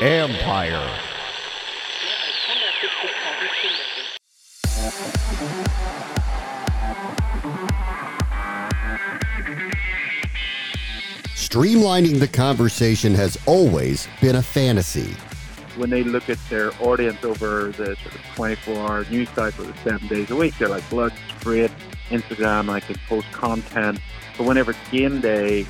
Empire. Streamlining the conversation has always been a fantasy. When they look at their audience over the sort of 24 hour news cycle, the seven days a week, they're like, look, it's great. Instagram, I can post content. But whenever it's game day,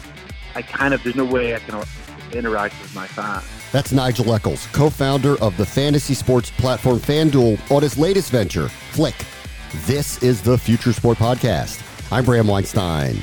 I kind of, there's no way I can interact with my fans. That's Nigel Eccles, co founder of the fantasy sports platform FanDuel, on his latest venture, Flick. This is the Future Sport Podcast. I'm Bram Weinstein.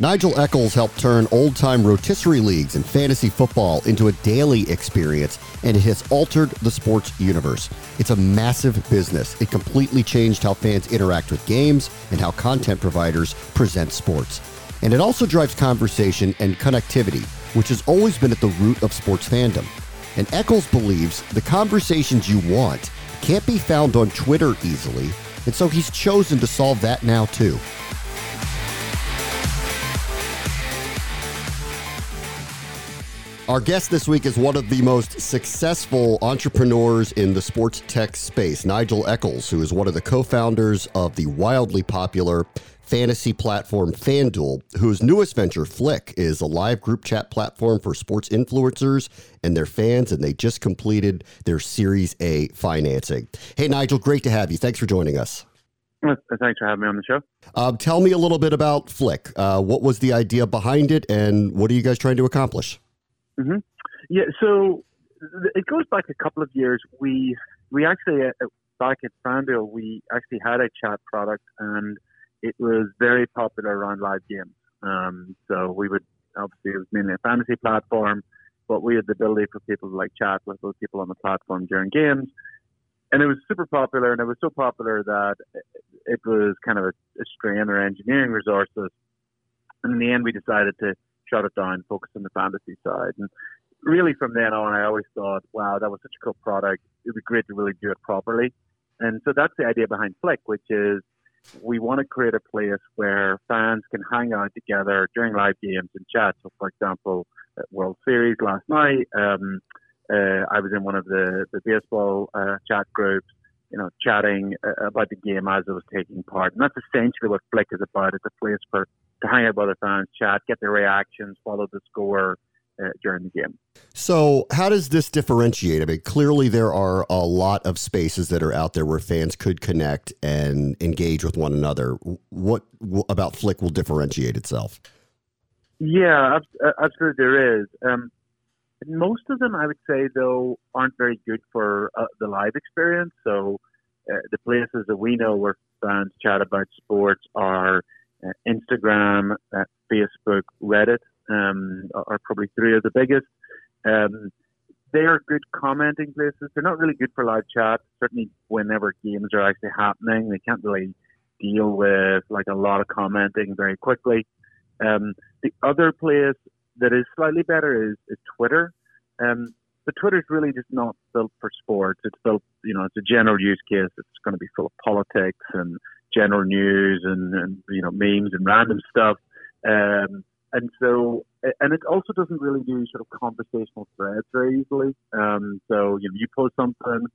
Nigel Eccles helped turn old time rotisserie leagues and fantasy football into a daily experience, and it has altered the sports universe. It's a massive business. It completely changed how fans interact with games and how content providers present sports. And it also drives conversation and connectivity, which has always been at the root of sports fandom. And Eccles believes the conversations you want can't be found on Twitter easily, and so he's chosen to solve that now too. Our guest this week is one of the most successful entrepreneurs in the sports tech space, Nigel Eccles, who is one of the co founders of the wildly popular fantasy platform FanDuel, whose newest venture, Flick, is a live group chat platform for sports influencers and their fans, and they just completed their Series A financing. Hey, Nigel, great to have you. Thanks for joining us. Thanks for having me on the show. Um, tell me a little bit about Flick. Uh, what was the idea behind it, and what are you guys trying to accomplish? Mm-hmm. Yeah, so it goes back a couple of years. We we actually uh, back at FanDuel we actually had a chat product, and it was very popular around live games. Um, so we would obviously it was mainly a fantasy platform, but we had the ability for people to like chat with those people on the platform during games. And it was super popular, and it was so popular that it was kind of a, a strain our engineering resources. And in the end, we decided to shut it down, focus on the fantasy side. And really from then on, I always thought, wow, that was such a cool product. It'd be great to really do it properly. And so that's the idea behind Flick, which is we want to create a place where fans can hang out together during live games and chat. So, for example, World Series last night, um, uh, I was in one of the, the baseball uh, chat groups, you know, chatting uh, about the game as it was taking part. And that's essentially what Flick is about. It's a place for to hang out with other fans, chat, get their reactions, follow the score uh, during the game. So, how does this differentiate? I mean, clearly there are a lot of spaces that are out there where fans could connect and engage with one another. What about Flick will differentiate itself? Yeah, absolutely, there is. Um, most of them, I would say, though, aren't very good for uh, the live experience. So, uh, the places that we know where fans chat about sports are uh, Instagram, uh, Facebook, Reddit um, are probably three of the biggest. Um, they are good commenting places. They're not really good for live chat. Certainly, whenever games are actually happening, they can't really deal with like a lot of commenting very quickly. Um, the other place that is slightly better is, is Twitter. Um, but Twitter's really just not built for sports. It's built, you know, it's a general use case. It's going to be full of politics and general news and, and you know memes and random stuff. Um, and so, and it also doesn't really do sort of conversational threads very easily. Um, so you know, you post something,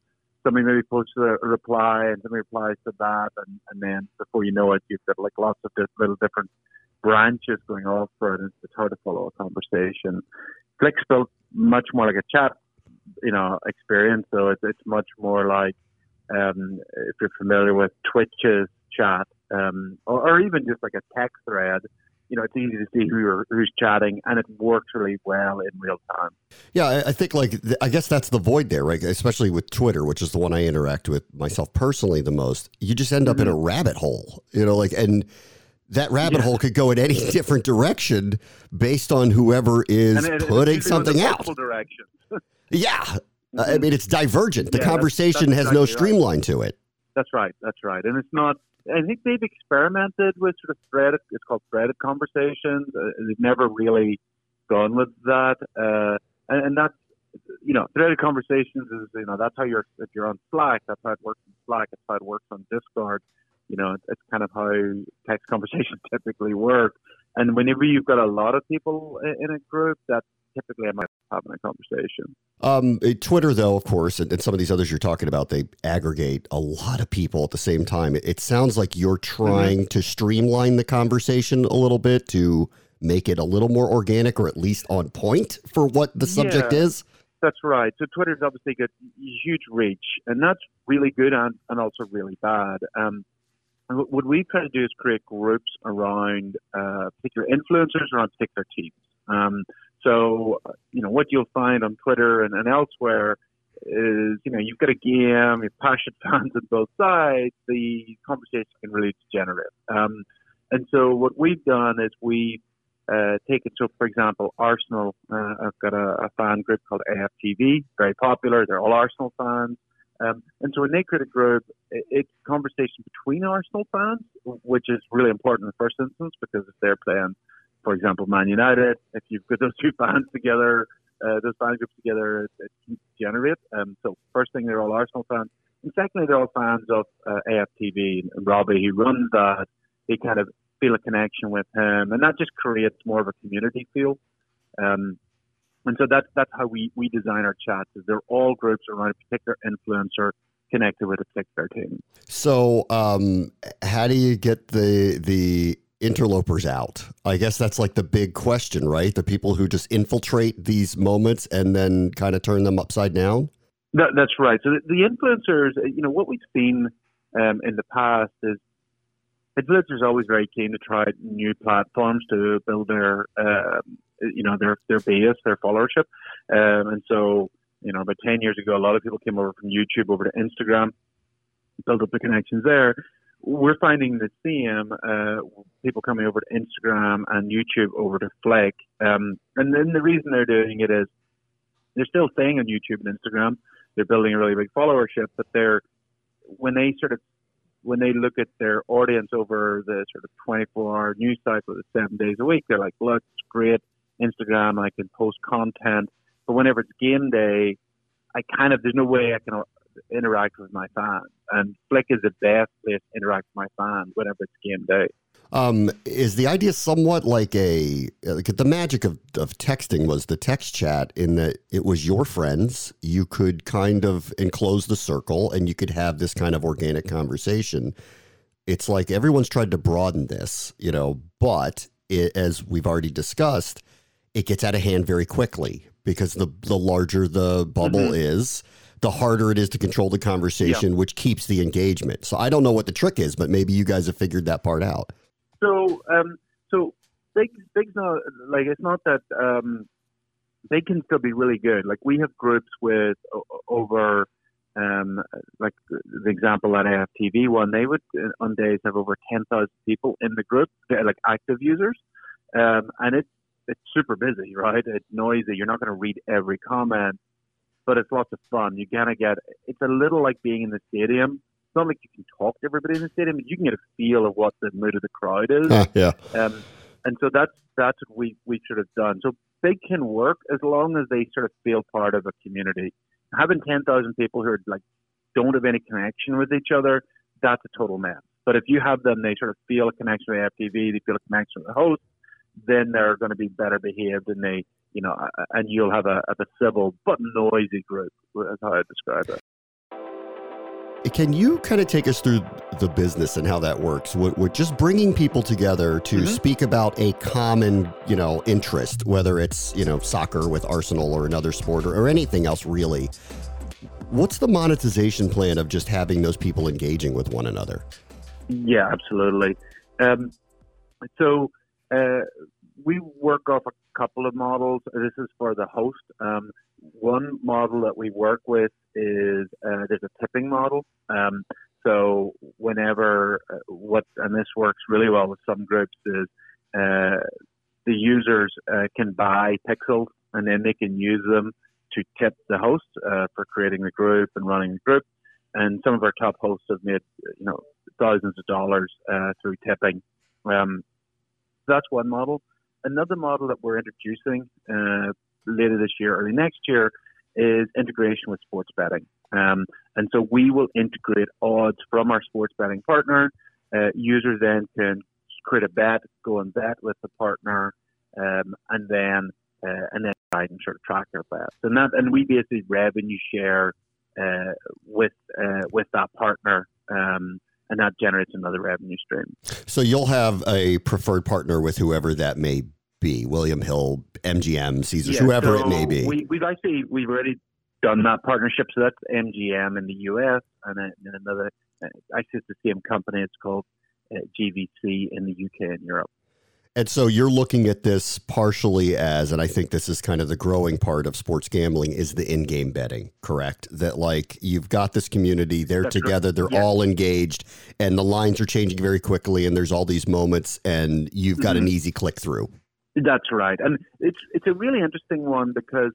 somebody maybe posts a, reply, and somebody replies to that, and, and then before you know it, you've got like lots of little different branches going off for it. And it's hard to follow a conversation. Flick's built much more like a chat, you know, experience. So it's it's much more like um, if you're familiar with Twitch's chat, um, or, or, even just like a text thread, you know, it's easy to see who who's chatting, and it works really well in real time. Yeah, I think like I guess that's the void there, right? Especially with Twitter, which is the one I interact with myself personally the most. You just end up mm-hmm. in a rabbit hole, you know, like and that rabbit yeah. hole could go in any different direction based on whoever is it, putting something out. Yeah, mm-hmm. I mean it's divergent. The yeah, conversation that's, that's has exactly no streamline right. to it. That's right. That's right. And it's not. I think they've experimented with sort of threaded. It's called threaded conversations. Uh, they've never really gone with that. Uh, and, and that's you know, threaded conversations is you know that's how you're if you're on Slack, that's how it works on Slack. That's how it works on Discord. you know, it's kind of how text conversations typically work. And whenever you've got a lot of people in a group, that's typically might having a conversation. Um, eh, Twitter, though, of course, and, and, some of these others you're talking about, they aggregate a lot of people at the same time. It, it sounds like you're trying mm-hmm. to streamline the conversation a little bit to make it a little more organic or at least on point for what the subject yeah, is. That's right. So Twitter's obviously got huge reach, and that's really good and, and also really bad. Um, what we try to do is create groups around uh, particular influencers around particular teams. Um, so, you know, what you'll find on Twitter and, and elsewhere is, you know, you've got a game, you've passionate fans on both sides, the conversation can really degenerate. Um, and so what we've done is we've uh, taken, so for example, Arsenal, uh, I've got a, a fan group called AFTV, very popular, they're all Arsenal fans. Um, and so when they create a group, it's conversation between Arsenal fans, which is really important in the first instance because if they're playing for example, Man United, if you've got those two fans together, uh, those fan groups together, it, it generate. Um, so first thing, they're all Arsenal fans. And secondly, they're all fans of uh, AFTV and Robbie, who runs that. They kind of feel a connection with him, and that just creates more of a community feel. Um, and so that's that's how we, we design our chats. Is they're all groups around a particular influencer connected with a particular team. So, um, how do you get the the interlopers out? I guess that's like the big question, right? The people who just infiltrate these moments and then kind of turn them upside down. That, that's right. So the, the, influencers, you know, what we've seen um, in the past is influencers are always very keen to try new platforms to build their, uh, you know, their their base, their followership, um, and so. You know, about 10 years ago, a lot of people came over from YouTube over to Instagram, built up the connections there we're finding the same uh, people coming over to Instagram and YouTube over to Flick. Um, and then the reason they're doing it is they're still staying on YouTube and Instagram. They're building a really big followership, but they're when they sort of when they look at their audience over the sort of 24 hour news cycle, the seven days a week, they're like, look, it's great. Instagram, I can post content. But whenever it's game day, I kind of, there's no way I can interact with my fans. And Flick is the best place to interact with my fans whenever it's game day. Um, is the idea somewhat like a like the magic of, of texting was the text chat in that it was your friends you could kind of enclose the circle and you could have this kind of organic conversation it's like everyone's tried to broaden this you know but it, as we've already discussed it gets out of hand very quickly because the the larger the bubble mm-hmm. is the harder it is to control the conversation, yeah. which keeps the engagement. So I don't know what the trick is, but maybe you guys have figured that part out. So, um, so big, big's not like it's not that um, they can still be really good. Like we have groups with over, um, like the example that AFTV one, they would uh, on days have over ten thousand people in the group, like active users, um, and it's it's super busy, right? It's noisy. You're not going to read every comment but it's lots of fun. You kind of get it's a little like being in the stadium. It's not like you can talk to everybody in the stadium, but you can get a feel of what the mood of the crowd is. Uh, yeah. Um, and so that's that's what we we should have done. So they can work as long as they sort of feel part of a community. Having ten thousand people who are like don't have any connection with each other, that's a total mess. But if you have them, they sort of feel a connection with AFTV, they feel a connection with the host, then they're going to be better behaved and they you know, and you'll have a, a civil but noisy group. How I describe it. Can you kind of take us through the business and how that works? With, with just bringing people together to mm-hmm. speak about a common, you know, interest, whether it's you know soccer with Arsenal or another sport or, or anything else, really. What's the monetization plan of just having those people engaging with one another? Yeah, absolutely. Um, so uh, we work off a couple of models. This is for the host. Um, one model that we work with is uh, there's a tipping model. Um, so whenever uh, what and this works really well with some groups is uh, the users uh, can buy pixels and then they can use them to tip the host uh, for creating the group and running the group. And some of our top hosts have made you know thousands of dollars uh, through tipping. Um, that's one model another model that we're introducing uh, later this year, early next year, is integration with sports betting. Um, and so we will integrate odds from our sports betting partner uh, users then can create a bet, go and bet with the partner, um, and then uh, and then sort of track their bets. And that and we basically revenue share uh, with uh, with that partner. Um, and that generates another revenue stream. So you'll have a preferred partner with whoever that may be, William Hill, MGM, Caesars, yeah, whoever so it may be. We, have actually we've already done that partnership. So that's MGM in the US, and then another. Actually, it's the same company. It's called uh, GVC in the UK and Europe. And so you're looking at this partially as, and I think this is kind of the growing part of sports gambling, is the in-game betting, correct? That like you've got this community, they're That's together, they're yeah. all engaged, and the lines are changing very quickly, and there's all these moments, and you've got mm-hmm. an easy click through. That's right, and it's it's a really interesting one because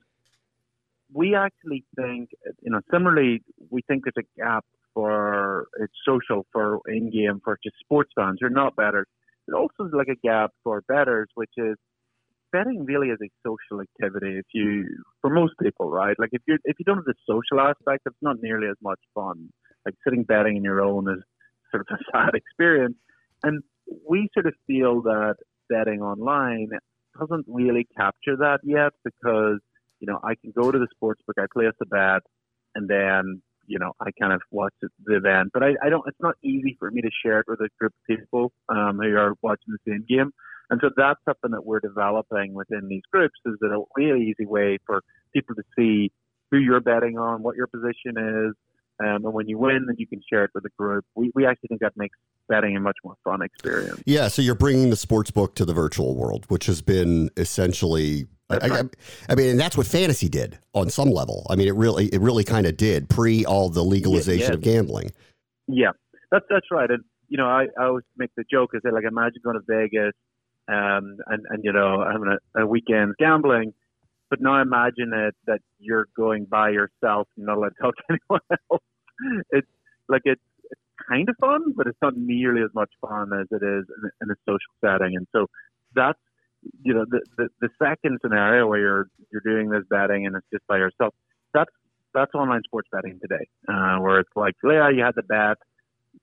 we actually think, you know, similarly, we think there's a gap for it's social for in-game for just sports fans who are not bettors it also is like a gap for betters, which is betting really is a social activity. If you, for most people, right? Like if you if you don't have the social aspect, it's not nearly as much fun. Like sitting betting in your own is sort of a sad experience. And we sort of feel that betting online doesn't really capture that yet because you know I can go to the sports book, I place a bet, and then you know, I kind of watch the event, but I, I don't. It's not easy for me to share it with a group of people um, who are watching the same game, and so that's something that we're developing within these groups. Is that a really easy way for people to see who you're betting on, what your position is, um, and when you win, then you can share it with the group. We, we actually think that makes betting a much more fun experience. Yeah, so you're bringing the sports book to the virtual world, which has been essentially I, I, I, mean, and that's what fantasy did on some level. I mean, it really, it really kind of did pre all the legalization yeah, yeah. of gambling. Yeah, that's that's right. And you know, I, I always make the joke is that like imagine going to Vegas, um, and and you know having a, a weekend gambling, but now imagine it that you're going by yourself, and not allowed to talk to anyone else. It's like it's, it's kind of fun, but it's not nearly as much fun as it is in, in a social setting. And so that's you know, the, the, the second scenario where you're you're doing this betting and it's just by yourself, that's that's online sports betting today, uh, where it's like, yeah, you had the bet,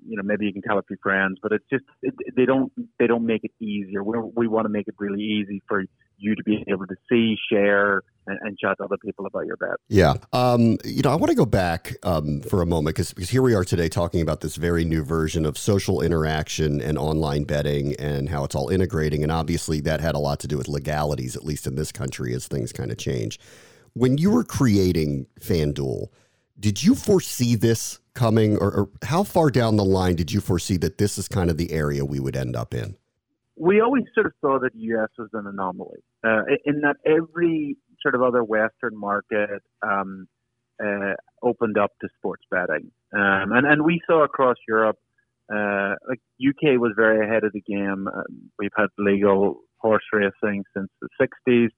you know, maybe you can tell a few friends, but it's just it, they don't they don't make it easier. We we want to make it really easy for you to be able to see, share, and, and chat to other people about your bet. Yeah. Um, you know, I want to go back um, for a moment because here we are today talking about this very new version of social interaction and online betting and how it's all integrating. And obviously, that had a lot to do with legalities, at least in this country, as things kind of change. When you were creating FanDuel, did you foresee this coming, or, or how far down the line did you foresee that this is kind of the area we would end up in? We always sort of saw that the U.S. was an anomaly uh, in that every sort of other Western market um, uh, opened up to sports betting, um, and and we saw across Europe, uh, like UK was very ahead of the game. Um, we've had legal horse racing since the '60s.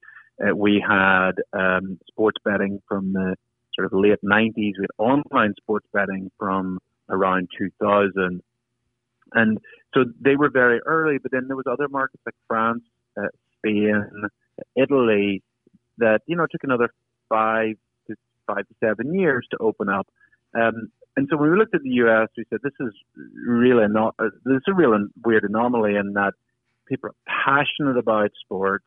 Uh, we had um, sports betting from the sort of late '90s. We had online sports betting from around 2000. And so they were very early, but then there was other markets like France, uh, Spain, Italy that you know took another five to five to seven years to open up. Um, and so when we looked at the U.S., we said this is really not uh, this is a real weird anomaly in that people are passionate about sports.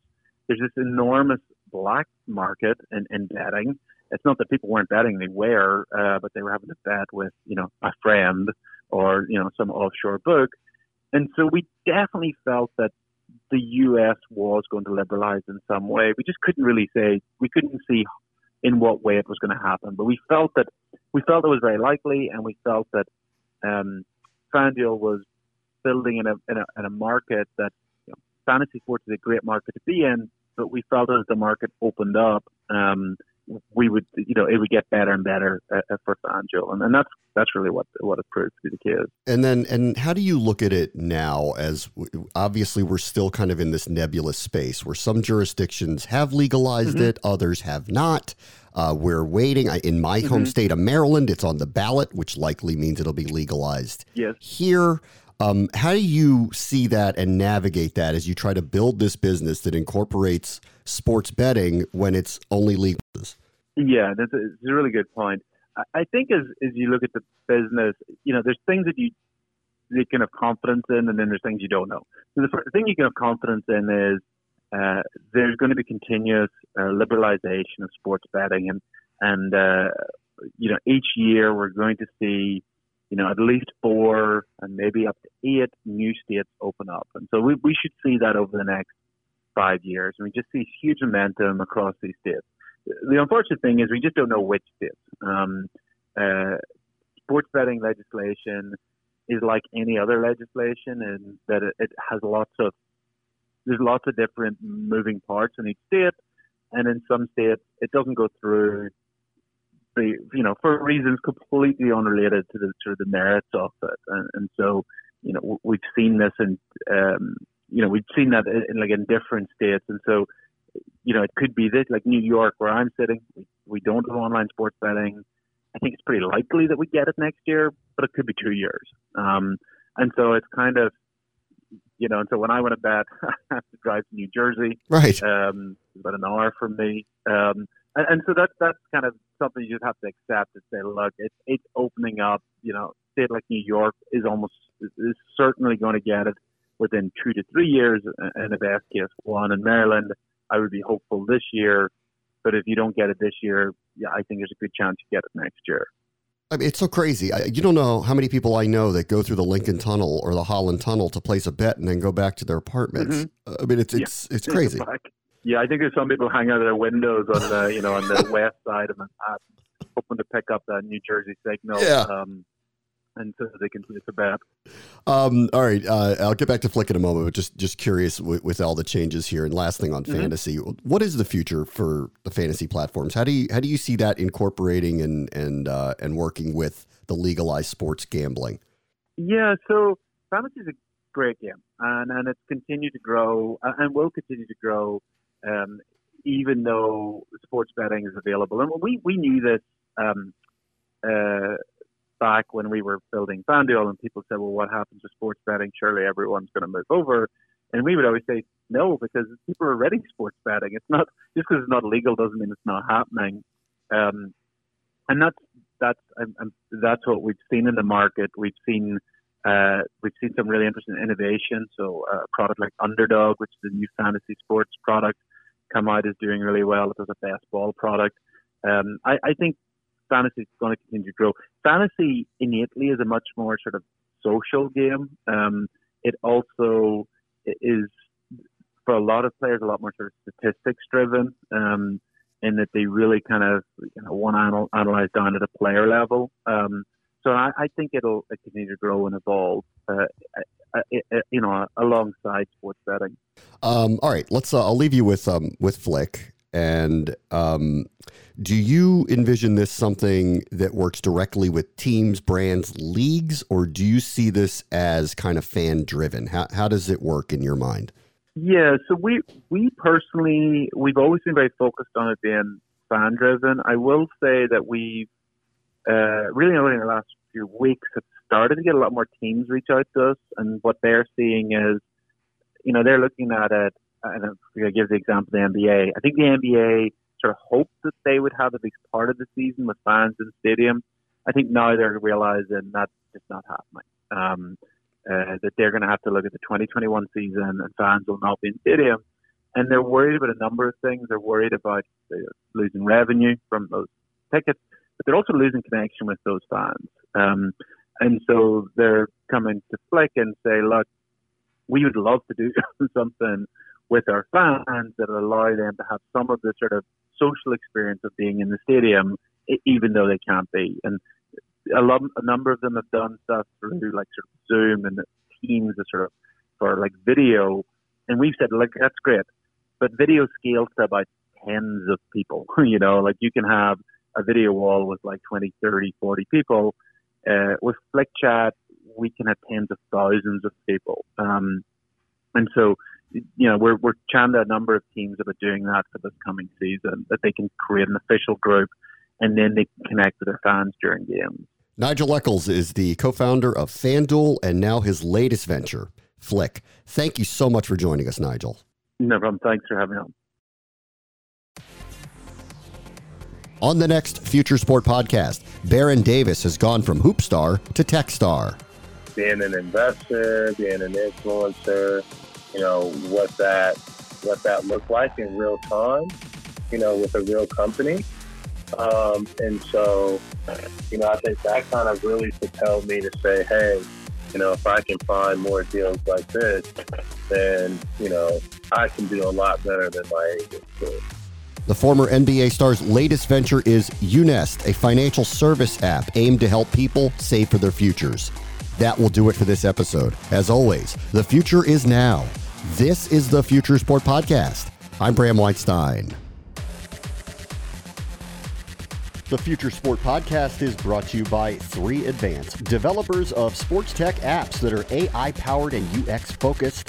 There's this enormous black market in, in betting. It's not that people weren't betting; they were, uh, but they were having to bet with you know a friend or you know some offshore book. And so we definitely felt that the U.S. was going to liberalize in some way. We just couldn't really say we couldn't see in what way it was going to happen, but we felt that we felt it was very likely, and we felt that um, FanDuel was building in a, in a in a market that you know, fantasy sports is a great market to be in, but we felt as the market opened up, um, we would, you know, it would get better and better uh, uh for FanDuel, and, and that's that's really what what it proved to be the case. And then, and how do you look at it now? As obviously, we're still kind of in this nebulous space where some jurisdictions have legalized mm-hmm. it, others have not. Uh, we're waiting. In my mm-hmm. home state of Maryland, it's on the ballot, which likely means it'll be legalized. Yes. Here, um, how do you see that and navigate that as you try to build this business that incorporates sports betting when it's only legal? Yeah, that's a, that's a really good point. I think as as you look at the business, you know, there's things that you you can have confidence in, and then there's things you don't know. So the thing you can have confidence in is uh, there's going to be continuous uh, liberalization of sports betting, and and uh, you know each year we're going to see you know at least four and maybe up to eight new states open up, and so we we should see that over the next five years, and we just see huge momentum across these states. The unfortunate thing is we just don't know which states. Um, uh, sports betting legislation is like any other legislation in that it, it has lots of there's lots of different moving parts in each state, and in some states it doesn't go through the you know for reasons completely unrelated to the of the merits of it, and, and so you know we've seen this in um, you know we've seen that in, in like in different states, and so you know it could be this like New York where I'm sitting, we, we don't have online sports betting. I think it's pretty likely that we get it next year, but it could be two years. Um, and so it's kind of you know, and so when I went to bet, I have to drive to New Jersey. Right. Um, about an hour from me. Um, and, and so that's that's kind of something you just have to accept and say, look, it's it's opening up. You know, state like New York is almost is certainly going to get it within two to three years, and the best case one. In Maryland, I would be hopeful this year, but if you don't get it this year, yeah, I think there's a good chance you get it next year. I mean, it's so crazy. I, you don't know how many people I know that go through the Lincoln Tunnel or the Holland Tunnel to place a bet and then go back to their apartments. Mm-hmm. I mean, it's it's yeah. it's crazy. Yeah, I think there's some people hang out of their windows on the you know on the west side of Manhattan, hoping to pick up that New Jersey signal. Yeah. Um, and so they can place a bet. Um, all right, uh, I'll get back to Flick in a moment, but just just curious with, with all the changes here. And last thing on mm-hmm. fantasy, what is the future for the fantasy platforms? How do you how do you see that incorporating and and uh, and working with the legalized sports gambling? Yeah, so fantasy is a great game, and and it's continued to grow and will continue to grow, um, even though sports betting is available. And we we knew this. Um, uh, back when we were building FanDuel and people said, well, what happens to sports betting? Surely everyone's going to move over. And we would always say no, because people are already sports betting. It's not just because it's not legal doesn't mean it's not happening. Um, and that's that's that's what we've seen in the market. We've seen uh, we've seen some really interesting innovation. So uh, a product like Underdog, which is a new fantasy sports product, come out is doing really well. It does a best ball product. Um, I, I think fantasy is going to continue to grow. Fantasy innately is a much more sort of social game. Um, it also is for a lot of players a lot more sort of statistics driven, um, in that they really kind of you know want to analyze down at a player level. Um, so I, I, think it'll continue to grow and evolve. Uh, uh, uh, you know, alongside sports betting. Um, all right, let's. Uh, I'll leave you with um, with Flick. And um, do you envision this something that works directly with teams, brands, leagues, or do you see this as kind of fan driven? How, how does it work in your mind? Yeah, so we we personally we've always been very focused on it being fan driven. I will say that we've uh, really only in the last few weeks have started to get a lot more teams reach out to us, and what they're seeing is, you know, they're looking at it to give the example of the NBA. I think the NBA sort of hoped that they would have at least part of the season with fans in the stadium. I think now they're realizing that's just not happening. Um, uh, that they're going to have to look at the 2021 season and fans will not be in the stadium. And they're worried about a number of things. They're worried about uh, losing revenue from those tickets, but they're also losing connection with those fans. Um, and so they're coming to Flick and say, look, we would love to do something with our fans that allow them to have some of the sort of social experience of being in the stadium, even though they can't be. And a, lot, a number of them have done stuff through like sort of Zoom and Teams, sort of for like video. And we've said, like, that's great, but video scales to about tens of people. you know, like you can have a video wall with like 20, 30, 40 people. Uh, with Flick Chat, we can have tens of thousands of people. Um, and so you know, we're, we're chatting to a number of teams about doing that for this coming season, that they can create an official group and then they can connect with their fans during games. Nigel Eccles is the co founder of FanDuel and now his latest venture, Flick. Thank you so much for joining us, Nigel. No problem. Thanks for having me on. On the next Future Sport podcast, Baron Davis has gone from hoop star to tech star. being an investor, being an influencer, you know, what that what that looked like in real time, you know, with a real company. Um, and so, you know, I think that kind of really propelled me to say, hey, you know, if I can find more deals like this, then, you know, I can do a lot better than my agent could. The former NBA star's latest venture is Unest, a financial service app aimed to help people save for their futures. That will do it for this episode. As always, the future is now. This is the Future Sport Podcast. I'm Bram Weinstein. The Future Sport Podcast is brought to you by 3 Advance, developers of sports tech apps that are AI powered and UX focused.